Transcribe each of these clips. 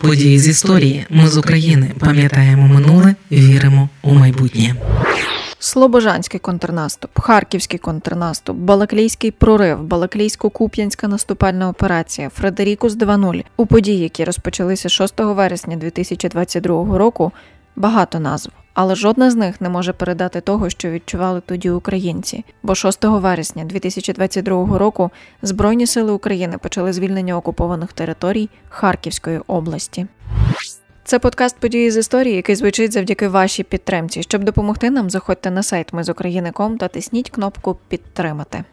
Події з історії. Ми з України пам'ятаємо минуле, віримо у майбутнє. Слобожанський контрнаступ, Харківський контрнаступ, Балаклійський прорив, Балаклійсько-Куп'янська наступальна операція, Фредерікус 2.0. у події, які розпочалися 6 вересня 2022 року. Багато назв, але жодна з них не може передати того, що відчували тоді українці. Бо 6 вересня 2022 року Збройні сили України почали звільнення окупованих територій Харківської області. Це подкаст події з історії, який звучить завдяки вашій підтримці. Щоб допомогти нам, заходьте на сайт Ми з України.ком та тисніть кнопку Підтримати.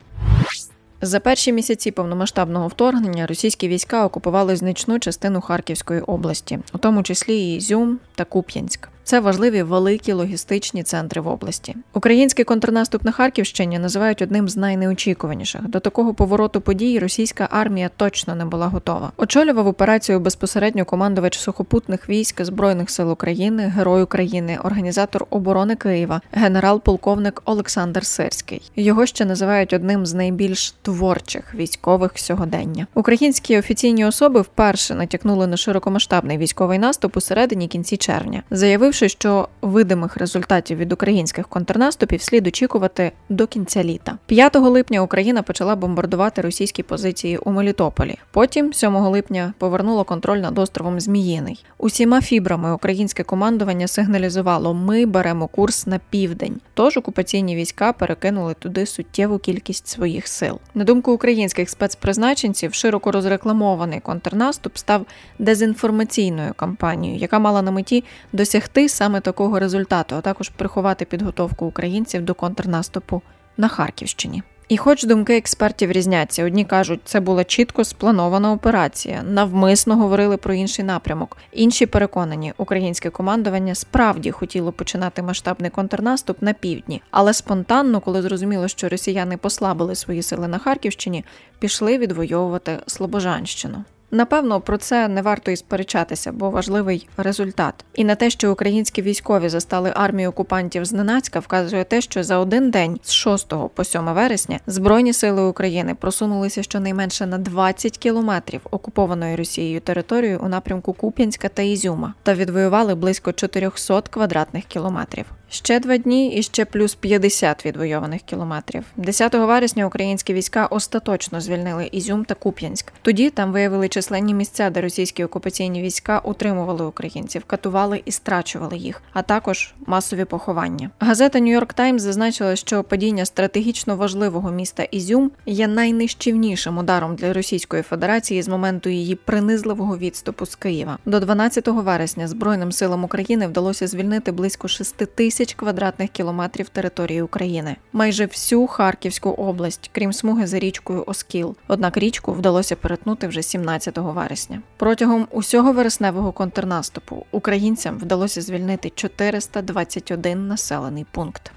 За перші місяці повномасштабного вторгнення російські війська окупували значну частину Харківської області, у тому числі і Ізюм та Куп'янськ. Це важливі великі логістичні центри в області. Український контрнаступ на Харківщині називають одним з найнеочікуваніших. До такого повороту подій російська армія точно не була готова. Очолював операцію безпосередньо командувач сухопутних військ збройних сил України, герой України, організатор оборони Києва, генерал-полковник Олександр Сирський. Його ще називають одним з найбільш творчих військових сьогодення. Українські офіційні особи вперше натякнули на широкомасштабний військовий наступ у середині кінці червня, заявивши заявивши, що видимих результатів від українських контрнаступів слід очікувати до кінця літа. 5 липня Україна почала бомбардувати російські позиції у Мелітополі. Потім, 7 липня, повернуло контроль над островом Зміїний. Усіма фібрами українське командування сигналізувало: ми беремо курс на південь. Тож окупаційні війська перекинули туди суттєву кількість своїх сил. На думку українських спецпризначенців, широко розрекламований контрнаступ став дезінформаційною кампанією, яка мала на меті досягти саме такого результату, а також приховати підготовку українців до контрнаступу на Харківщині. І, хоч думки експертів різняться, одні кажуть, це була чітко спланована операція, навмисно говорили про інший напрямок. Інші переконані, українське командування справді хотіло починати масштабний контрнаступ на півдні, але спонтанно, коли зрозуміло, що росіяни послабили свої сили на Харківщині, пішли відвоювати Слобожанщину. Напевно, про це не варто і сперечатися, бо важливий результат. І на те, що українські військові застали армію окупантів зненацька, вказує те, що за один день з 6 по 7 вересня збройні сили України просунулися щонайменше на 20 кілометрів окупованою Росією територією у напрямку Куп'янська та Ізюма та відвоювали близько 400 квадратних кілометрів. Ще два дні і ще плюс 50 відвойованих кілометрів. 10 вересня українські війська остаточно звільнили Ізюм та Куп'янськ. Тоді там виявили численні місця, де російські окупаційні війська утримували українців, катували і страчували їх, а також масові поховання. Газета Нью-Йорк Таймс зазначила, що падіння стратегічно важливого міста Ізюм є найнищівнішим ударом для Російської Федерації з моменту її принизливого відступу з Києва. До 12 вересня Збройним силам України вдалося звільнити близько 6 тисяч квадратних кілометрів території України, майже всю Харківську область, крім смуги за річкою Оскіл. Однак річку вдалося перетнути вже 17 вересня. Протягом усього вересневого контрнаступу українцям вдалося звільнити 421 населений пункт.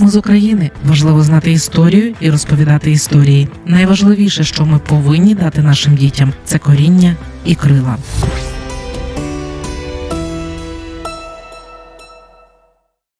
Ми з України важливо знати історію і розповідати історії. Найважливіше, що ми повинні дати нашим дітям, це коріння і крила.